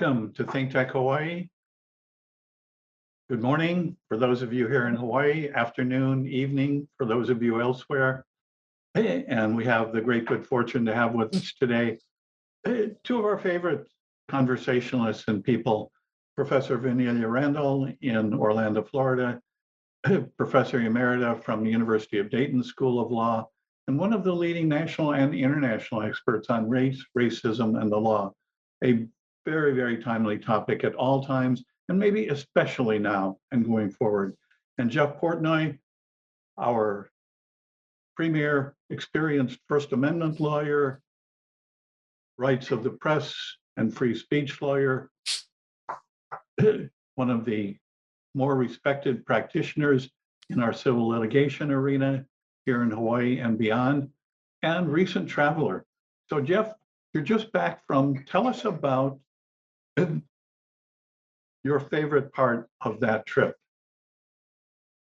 Welcome to Think Tech Hawaii. Good morning for those of you here in Hawaii, afternoon, evening for those of you elsewhere. And we have the great good fortune to have with us today eh, two of our favorite conversationalists and people, Professor Vernellia Randall in Orlando, Florida, Professor Emerita from the University of Dayton School of Law, and one of the leading national and international experts on race, racism, and the law. A very, very timely topic at all times, and maybe especially now and going forward. And Jeff Portnoy, our premier experienced First Amendment lawyer, rights of the press and free speech lawyer, one of the more respected practitioners in our civil litigation arena here in Hawaii and beyond, and recent traveler. So Jeff, you're just back from, tell us about your favorite part of that trip.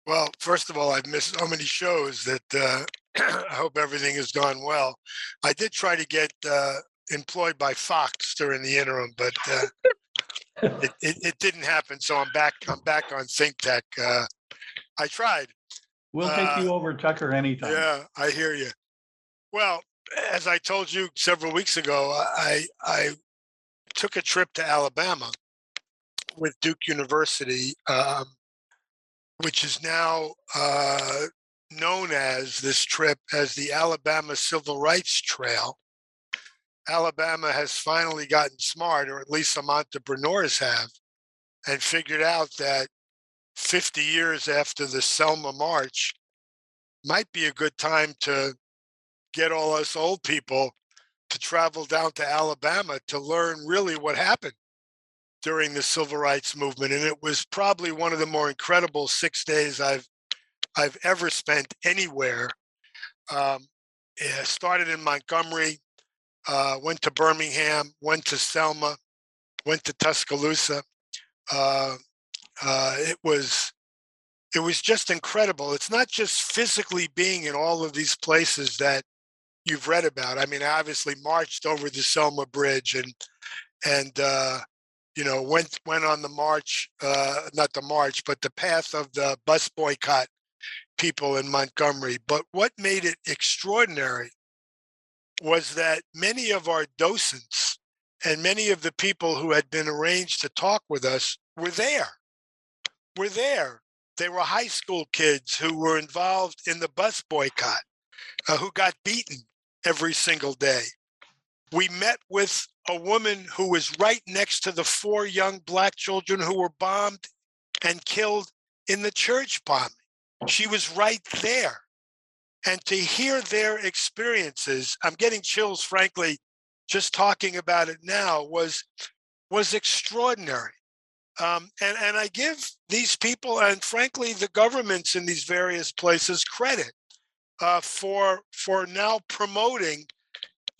Well, first of all, I've missed so many shows that uh, I hope everything has gone well. I did try to get uh, employed by Fox during the interim, but uh, it, it, it, didn't happen. So I'm back. I'm back on Think Tech. Uh, I tried. We'll take you uh, over Tucker anytime. Yeah, I hear you. Well, as I told you several weeks ago, I I took a trip to Alabama with Duke University, um, which is now uh, known as this trip as the Alabama Civil Rights Trail. Alabama has finally gotten smart, or at least some entrepreneurs have, and figured out that 50 years after the Selma March might be a good time to get all us old people to travel down to Alabama to learn really what happened during the civil rights movement. And it was probably one of the more incredible six days I've I've ever spent anywhere. Um, started in Montgomery, uh, went to Birmingham, went to Selma, went to Tuscaloosa. Uh, uh, it was it was just incredible. It's not just physically being in all of these places that you've read about. I mean, I obviously marched over the Selma Bridge and and uh, you know went went on the march, uh, not the march, but the path of the bus boycott people in Montgomery. But what made it extraordinary was that many of our docents and many of the people who had been arranged to talk with us were there. Were there. They were high school kids who were involved in the bus boycott, uh, who got beaten, every single day. We met with a woman who was right next to the four young black children who were bombed and killed in the church bombing. She was right there. And to hear their experiences, I'm getting chills, frankly, just talking about it now was was extraordinary. Um, and, and I give these people and frankly the governments in these various places credit uh, for for now promoting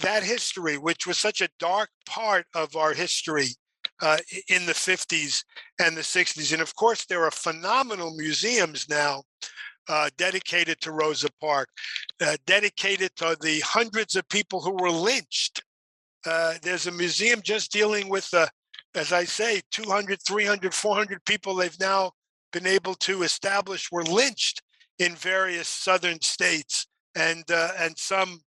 that history, which was such a dark part of our history uh, in the 50s and the 60s. And of course, there are phenomenal museums now uh, dedicated to Rosa Parks, uh, dedicated to the hundreds of people who were lynched. Uh, there's a museum just dealing with, the, as I say, 200, 300, 400 people they've now been able to establish were lynched in various southern states and uh, and some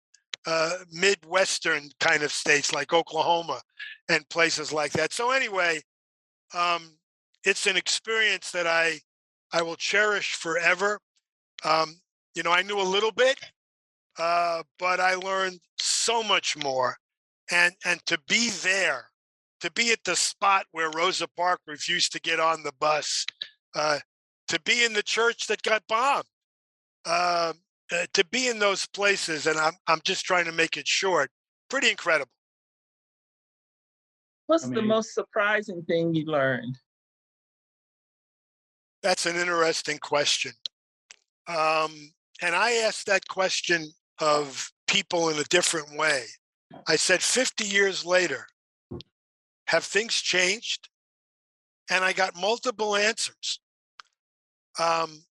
uh, midwestern kind of states like Oklahoma and places like that. So anyway, um, it's an experience that I I will cherish forever. Um, you know, I knew a little bit, uh, but I learned so much more, and and to be there, to be at the spot where Rosa Parks refused to get on the bus, uh, to be in the church that got bombed, uh, uh, to be in those places, and I'm I'm just trying to make it short. Pretty incredible. What's I mean, the most surprising thing you learned? That's an interesting question. Um, and I asked that question of people in a different way. I said, 50 years later, have things changed? And I got multiple answers. Um,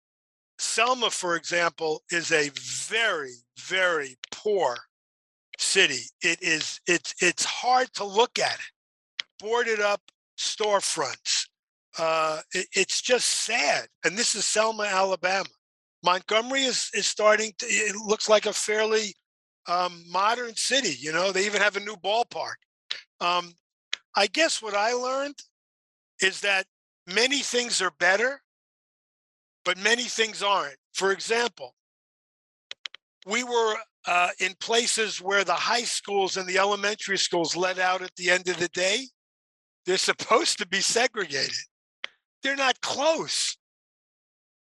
Selma, for example, is a very, very poor city. It is it's it's hard to look at it boarded up storefronts. Uh, it- it's just sad. And this is Selma, Alabama. Montgomery is, is starting to, it looks like a fairly um, modern city. You know, they even have a new ballpark. Um, I guess what I learned is that many things are better, but many things aren't. For example, we were uh, in places where the high schools and the elementary schools let out at the end of the day. They're supposed to be segregated. They're not close.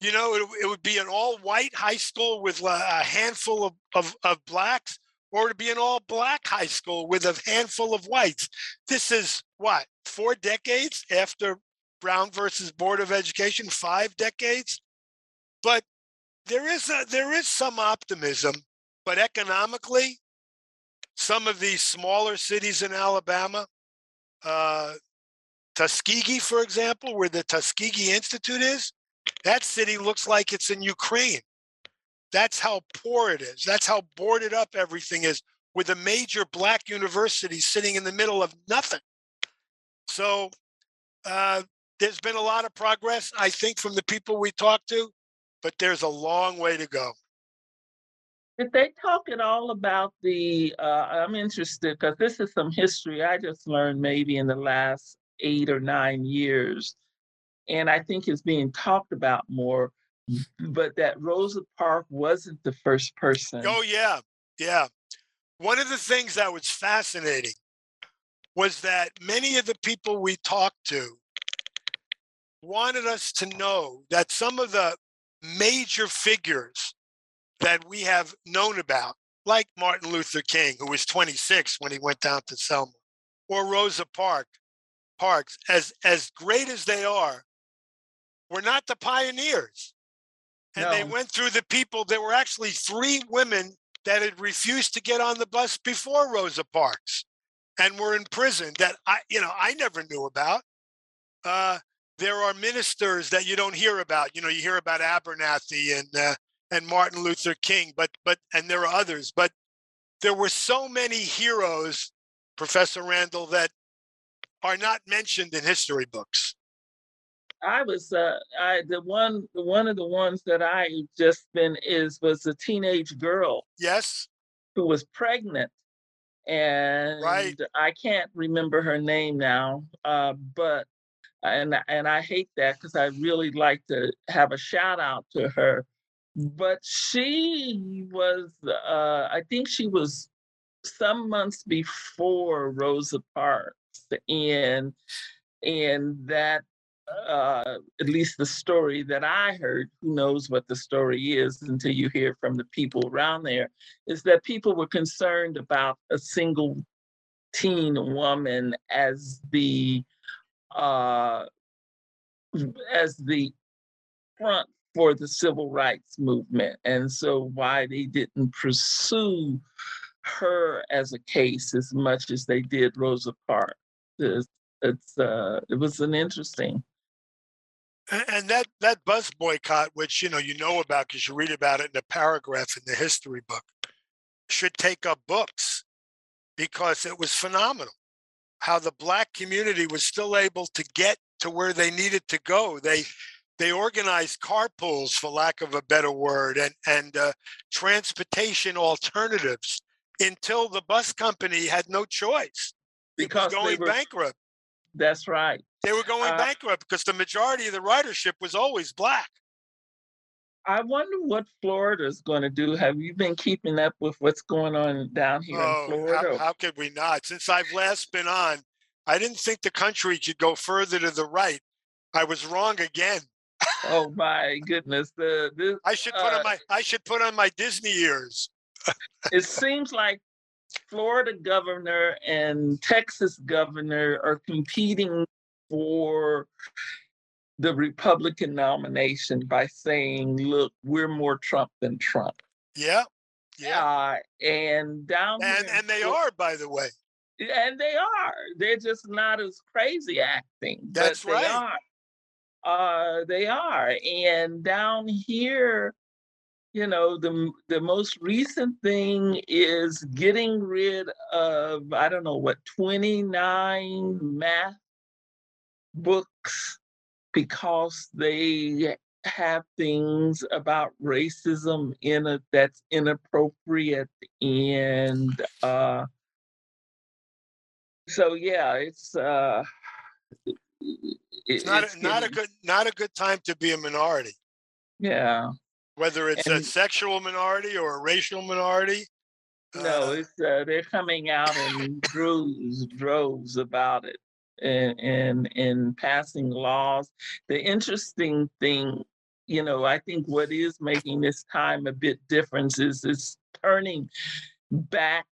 You know, it, it would be an all white high school with a handful of, of, of blacks, or to be an all black high school with a handful of whites. This is what, four decades after Brown versus Board of Education, five decades? But there is a, there is some optimism, but economically, some of these smaller cities in Alabama, uh, Tuskegee, for example, where the Tuskegee Institute is, that city looks like it's in Ukraine. That's how poor it is. That's how boarded up everything is, with a major black university sitting in the middle of nothing. So uh, there's been a lot of progress, I think, from the people we talked to, but there's a long way to go. Did they talk at all about the, uh, I'm interested, because this is some history I just learned maybe in the last eight or nine years. And I think it's being talked about more, but that Rosa Parks wasn't the first person. Oh, yeah. Yeah. One of the things that was fascinating was that many of the people we talked to wanted us to know that some of the major figures that we have known about, like Martin Luther King, who was 26 when he went down to Selma, or Rosa Park, Parks, as as great as they are, were not the pioneers. And they went through the people. There were actually three women that had refused to get on the bus before Rosa Parks and were in prison that I, you know, I never knew about. Uh, there are ministers that you don't hear about. You know, you hear about Abernathy and uh, and Martin Luther King, but but and there are others. But there were so many heroes, Professor Randall, that are not mentioned in history books. I was uh I the one one of the ones that I just been is was a teenage girl Yes, who was pregnant and right. I can't remember her name now uh but and and I hate that because I really like to have a shout out to her but she was uh I think she was some months before Rosa Parks and and that uh, at least the story that I heard, who knows what the story is until you hear from the people around there, is that people were concerned about a single teen woman as the uh, as the front for the civil rights movement, and so why they didn't pursue her as a case as much as they did Rosa Parks. It's, it's uh, it was an interesting. A- and that that bus boycott, which you know you know about because you read about it in a paragraph in the history book, should take up books because it was phenomenal how the black community was still able to get to where they needed to go. They they organized carpools, for lack of a better word, and and uh, transportation alternatives until the bus company had no choice. It was Because they going were- bankrupt. That's right. They were going Uh, bankrupt because the majority of the ridership was always black. I wonder what Florida's going to do. Have you been keeping up with what's going on down here in Oh, Florida? how, how could we not? Since I've last been on, I didn't think the country could go further to the right. I was wrong again. oh my goodness! The this, I should put Uh, on my I should put on my Disney ears. it seems like Florida governor and Texas governor are competing for the Republican nomination by saying, "Look, we're more Trump than Trump." Yeah, yeah, Uh, and down and and they are, by the way. and they are. They're just not as crazy acting. That's but they right. Are. Uh, they are. And down here you know, the the most recent thing is getting rid of I don't know what 29 math books because they have things about racism in it that's inappropriate and uh so yeah it's uh it, It's not, a- not a good, not a good time to be a minority, yeah whether it's a sexual minority or a racial minority. No, Uh, it's uh, they're coming out in droves, droves about it, and and and passing laws. The interesting thing, you know, I think what is making this time a bit different is it's turning back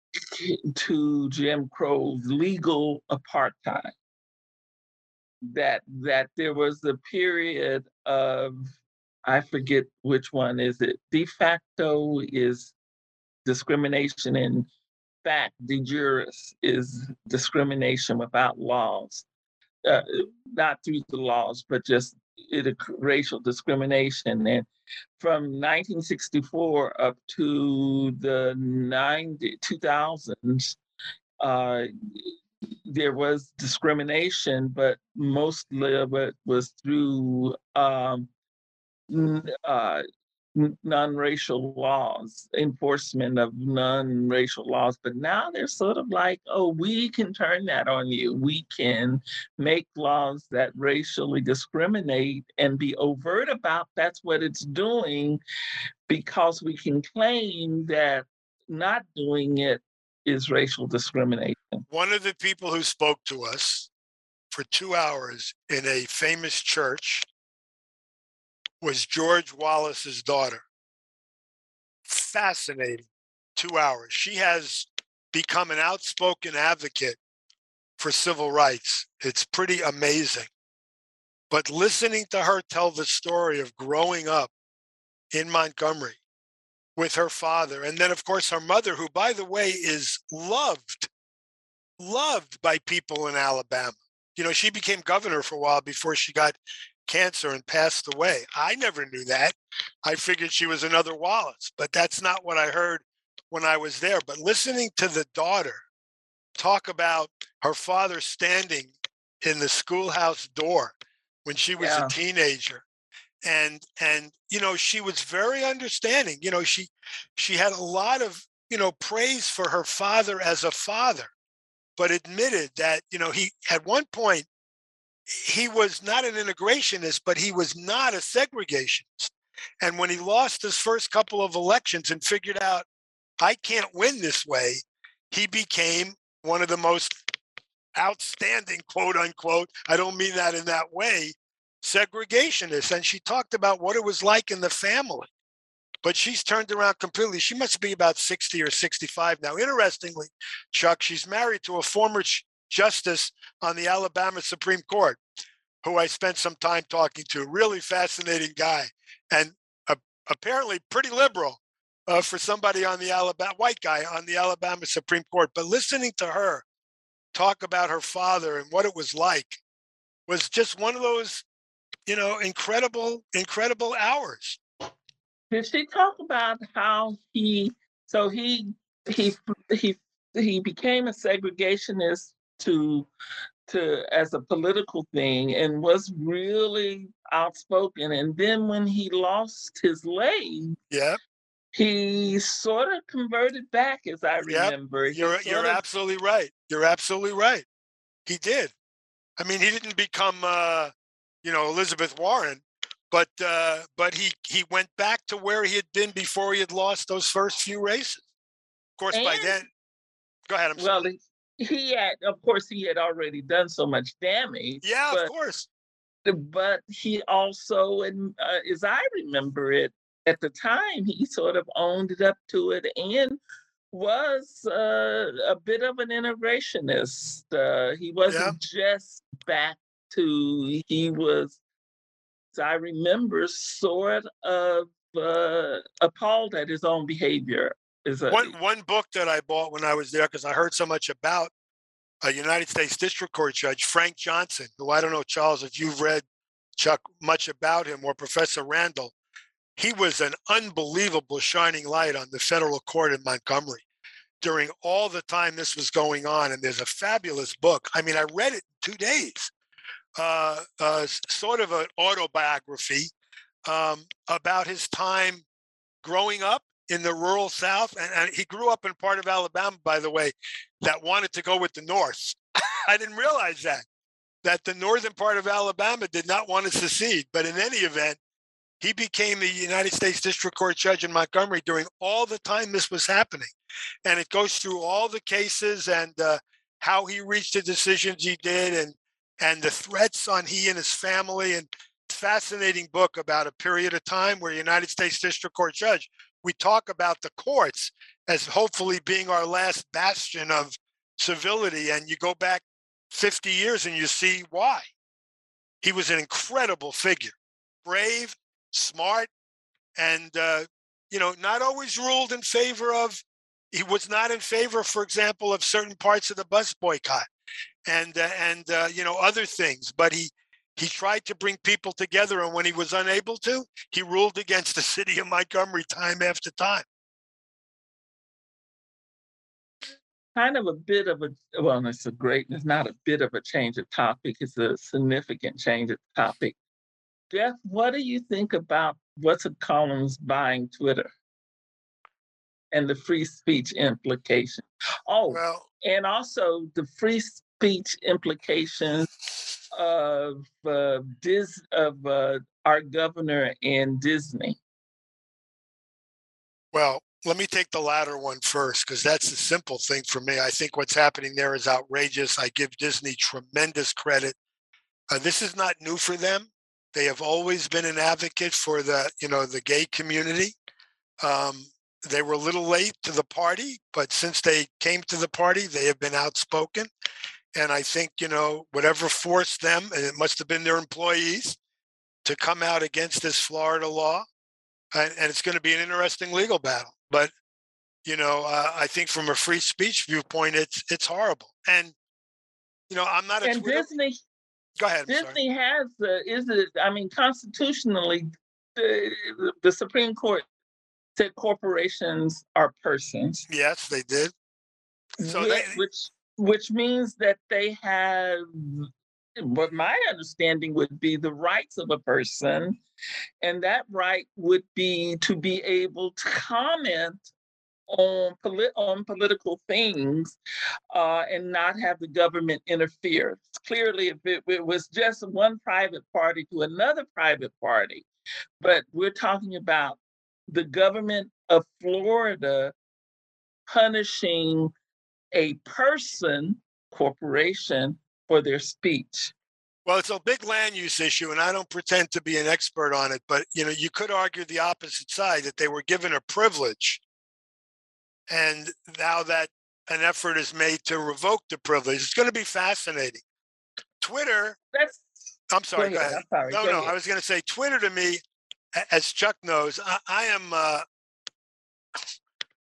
to Jim Crow's legal apartheid. That that there was a period of I forget which one is it. De facto is discrimination in fact de juris is discrimination without laws. Uh, not through the laws but just it, racial discrimination. And from 1964 up to the 90, 2000s uh, there was discrimination but mostly of it was through um, uh, non-racial laws, enforcement of non-racial laws. But now they're sort of like, oh, we can turn that on you. We can make laws that racially discriminate and be overt about that's what it's doing because we can claim that not doing it is racial discrimination. One of the people who spoke to us for two hours in a famous church was George Wallace's daughter. Fascinating. Two hours. She has become an outspoken advocate for civil rights. It's pretty amazing. But listening to her tell the story of growing up in Montgomery with her father, and then, of course, her mother, who, by the way, is loved loved by people in Alabama. You know, she became governor for a while before she got cancer and passed away. I never knew that. I figured she was another Wallace, but that's not what I heard when I was there. But listening to the daughter talk about her father standing in the schoolhouse door when she was Yeah. a teenager and and you know she was very understanding you know she she had a lot of you know praise for her father as a father but admitted that you know he at one point he was not an integrationist but he was not a segregationist and when he lost his first couple of elections and figured out i can't win this way he became one of the most outstanding quote unquote i don't mean that in that way segregationists and she talked about what it was like in the family but she's turned around completely. She must be about 60 or 65 now. Interestingly, Chuck, she's married to a former justice on the Alabama Supreme Court, who I spent some time talking to. Really fascinating guy, and uh, apparently pretty liberal uh, for somebody on the Alabama white guy on the Alabama Supreme Court. But listening to her talk about her father and what it was like was just one of those, you know, incredible, incredible hours. Did she talk about how he so he he he he became a segregationist to to as a political thing and was really outspoken and then when he lost his leg Yeah. he sort of converted back as i Yep, remember He You're you're of- absolutely right. You're absolutely right. He did. I mean, he didn't become uh, you know, Elizabeth Warren, but uh, but he he went back to where he had been before he had lost those first few races. Of course, by then, go ahead. I'm well sorry. He- had of course he had already done so much damage Yeah, but of course. but he also, and uh, as I remember it, at the time, he sort of owned it up to it and was uh, a bit of an integrationist. Uh, he wasn't just back to, he was, as I remember, sort of uh, appalled at his own behavior. Is a, One one book that I bought when I was there because I heard so much about a United States District Court Judge Frank Johnson, who I don't know, Charles, if you've read Chuck much about him or Professor Randall. he was an unbelievable shining light on the federal court in Montgomery during all the time this was going on. And there's a fabulous book. I mean, I read it in two days, uh, uh, sort of an autobiography um, about his time growing up in the rural South. And, and, he grew up in part of Alabama, by the way, that wanted to go with the North. I didn't realize that, that the northern part of Alabama did not want to secede. But in any event, he became the United States District Court judge in Montgomery during all the time this was happening. And it goes through all the cases and uh, how he reached the decisions he did and and the threats on he and his family and fascinating book about a period of time where United States District Court judge we talk about the courts as hopefully being our last bastion of civility and you go back 50 years and you see why. He was an incredible figure brave smart and uh, you know not always ruled in favor of he was not in favor for example of certain parts of the bus boycott and uh, and uh, you know other things but he he tried to bring people together and when he was unable to he ruled against the city of montgomery time after time. Kind of a bit of a well it's a great it's not a bit of a change of topic it's a significant change of topic. Jeff what do you think about what's it columns buying twitter? And the free speech implication. Oh well and also the free speech implications of uh, Dis- of uh, our governor and Disney? Well, let me take the latter one first because that's the simple thing for me. I think what's happening there is outrageous. I give Disney tremendous credit. Uh, this is not new for them. They have always been an advocate for the you know the gay community. Um, they were a little late to the party, but since they came to the party, they have been outspoken. And I think, you know, whatever forced them, and it must have been their employees, to come out against this Florida law. And, and it's going to be an interesting legal battle. But, you know, uh, I think from a free speech viewpoint, it's it's horrible. And, you know, I'm not a and Twitter... Disney. Go ahead. I'm Disney sorry. has the is it? I mean, constitutionally, the, the Supreme Court said corporations are persons. Yes, they did. So which, they, which which means that they have what my understanding would be the rights of a person and that right would be to be able to comment on, polit- on political things uh, and not have the government interfere. Clearly, if it, it was just one private party to another private party, but we're talking about the government of Florida punishing a person, corporation, for their speech. Well, it's a big land use issue, and I don't pretend to be an expert on it, but you know, you could argue the opposite side that they were given a privilege, and now that an effort is made to revoke the privilege, it's going to be fascinating. Twitter. That's. I'm sorry. Go ahead. Go ahead. Sorry. No, Go no. ahead. I was going to say Twitter to me, as Chuck knows, I, I am a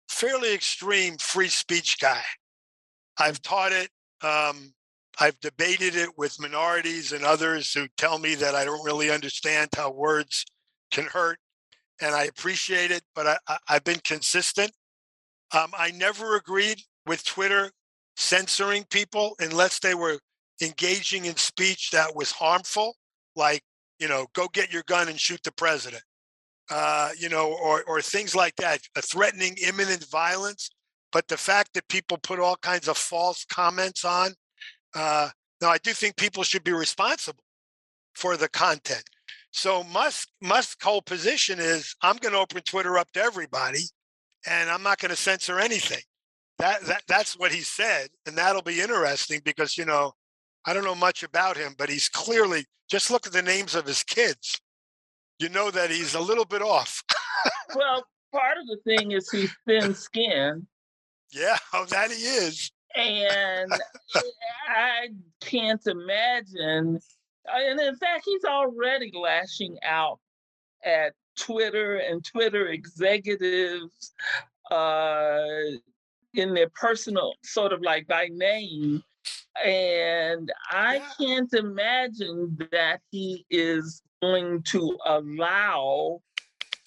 fairly extreme free speech guy. I've taught it. Um, I've debated it with minorities and others who tell me that I don't really understand how words can hurt, and I appreciate it. But I, I've been consistent. Um, I never agreed with Twitter censoring people unless they were engaging in speech that was harmful, like you know, go get your gun and shoot the president, uh, you know, or or things like that, threatening imminent violence. But the fact that people put all kinds of false comments on, uh, now I do think people should be responsible for the content. So Musk Musk's whole position is I'm going to open Twitter up to everybody, and I'm not going to censor anything. That, that that's what he said, and that'll be interesting because you know I don't know much about him, but he's clearly just look at the names of his kids. You know that he's a little bit off. well, part of the thing is he's thin skinned. Yeah, that he is. And I can't imagine. And in fact, he's already lashing out at Twitter and Twitter executives uh, in their personal, sort of like by name. And I Yeah. can't imagine that he is going to allow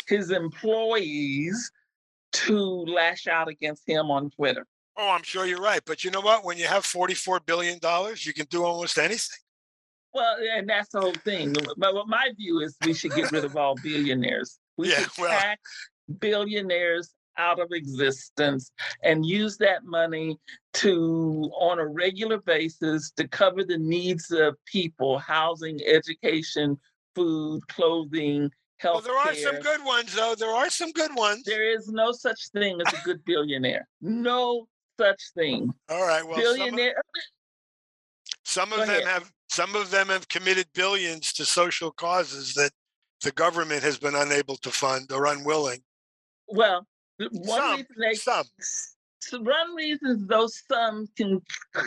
his employees to lash out against him on Twitter. Oh, I'm sure you're right. But you know what? When you have $44 billion, you can do almost anything. Well, and that's the whole thing. But what my view is we should get rid of all billionaires. We Yeah, should well- tax billionaires out of existence and use that money to, on a regular basis, to cover the needs of people, housing, education, food, clothing, Well, there are some good ones, though. There are some good ones. There is no such thing as a good billionaire. No such thing. All right. Well, some of, some of them have some of them have committed billions to social causes that the government has been unable to fund or unwilling. Well, one Some, reason they Some. so one reason those some can,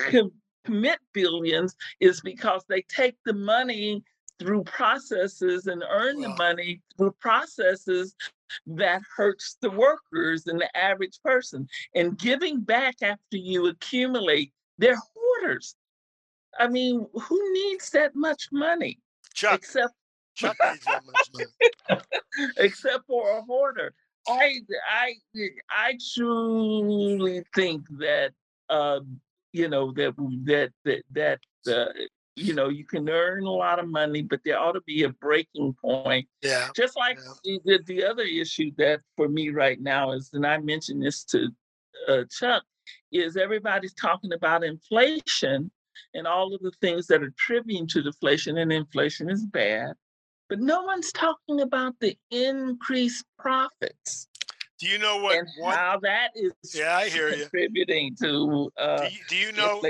can commit billions is because they take the money through processes and earn the money through processes that hurts the workers and the average person. And giving back after you accumulate, they're hoarders. I mean, who needs that much money Chuck. except Chuck needs that much money. except for a hoarder. I I I truly think that uh, you know that that that that uh, you know you can earn a lot of money, but there ought to be a breaking point. Yeah. Just like Yeah. the, the other issue that for me right now is, and I mentioned this to uh, Chuck, is everybody's talking about inflation and all of the things that are attributing to deflation, and inflation is bad. But no one's talking about the increased profits Do you know what and one? how that is Yeah, I hear you. contributing to uh, Do you, do you know?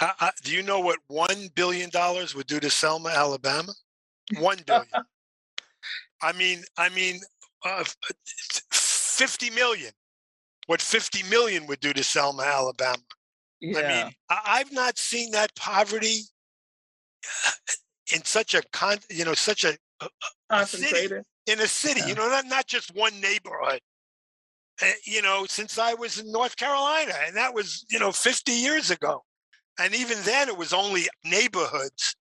Uh, uh, do you know what one billion dollars would do to Selma, Alabama? One billion. I mean, I mean, uh, fifty million. What fifty million would do to Selma, Alabama? Yeah, I mean, I, I've not seen that poverty in such a con, you know, such a concentrated. in a city. You know, not not just one neighborhood. Uh, you know, since I was in North Carolina, and that was you know 50 years ago, and even then it was only neighborhoods.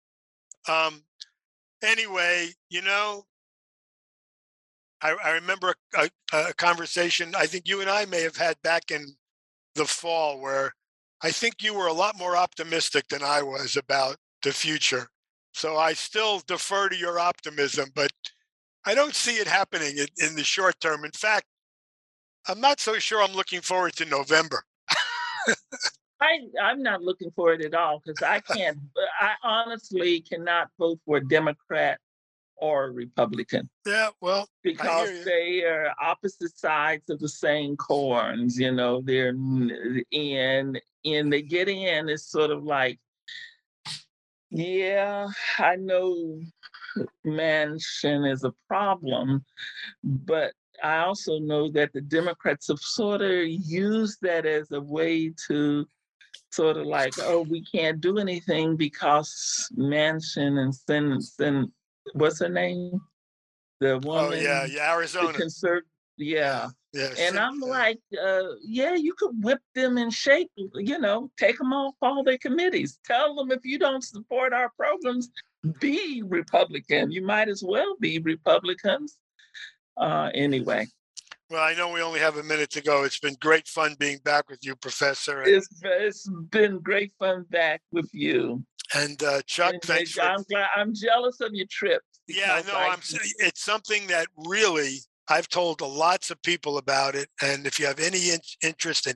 Um, anyway, you know, I, I remember a, a, a conversation I think you and I may have had back in the fall where I think you were a lot more optimistic than I was about the future. So I still defer to your optimism, but I don't see it happening in, in the short term. In fact, I'm not so sure I'm looking forward to November. I I'm not looking for it at all because I can't. I honestly cannot vote for a Democrat or a Republican Yeah, well, because they are opposite sides of the same coins. You know, they're in and they get in. It's sort of like, yeah, I know Manchin is a problem, but I also know that the Democrats have sort of used that as a way to sort of like, oh, we can't do anything because Manchin and Sen, Sen what's her name? The woman. oh woman. yeah, yeah, The Arizona. conser- yeah. Yeah, And I'm uh, like, uh, yeah, you could whip them in shape, you know, take them off all their committees. Tell them if you don't support our programs, be Republican. You might as well be Republicans. Uh, anyway, well, I know we only have a minute to go. It's been great fun being back with you, Professor. It's it's been great fun back with you. and uh, Chuck, And thanks I'm glad I'm jealous of your trip. Yeah, no, I- I'm. It's something that really I've told lots of people about it, and if you have any in, interest in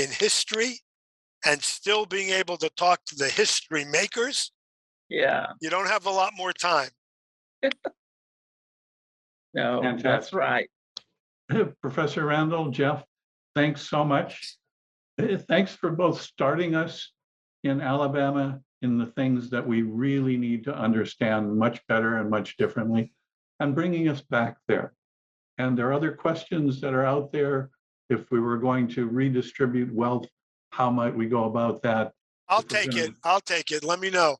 in history and still being able to talk to the history makers, Yeah, you don't have a lot more time. no, that's Fantastic. right. Professor Randall, Jeff, thanks so much. Eh, Thanks for both starting us in Alabama in the things that we really need to understand much better and much differently and bringing us back there. And there are other questions that are out there. If we were going to redistribute wealth, how might we go about that? I'll If we're take gonna- it. I'll take it. Let me know.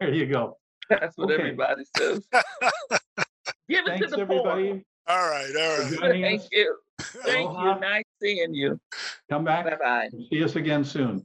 There you go. That's what Okay. everybody says. Give it Thanks, to the poor. everybody. All right, all for right. joining Thank us. you. Thank Aloha. you. Nice seeing you. Come back. Bye bye. See us again soon.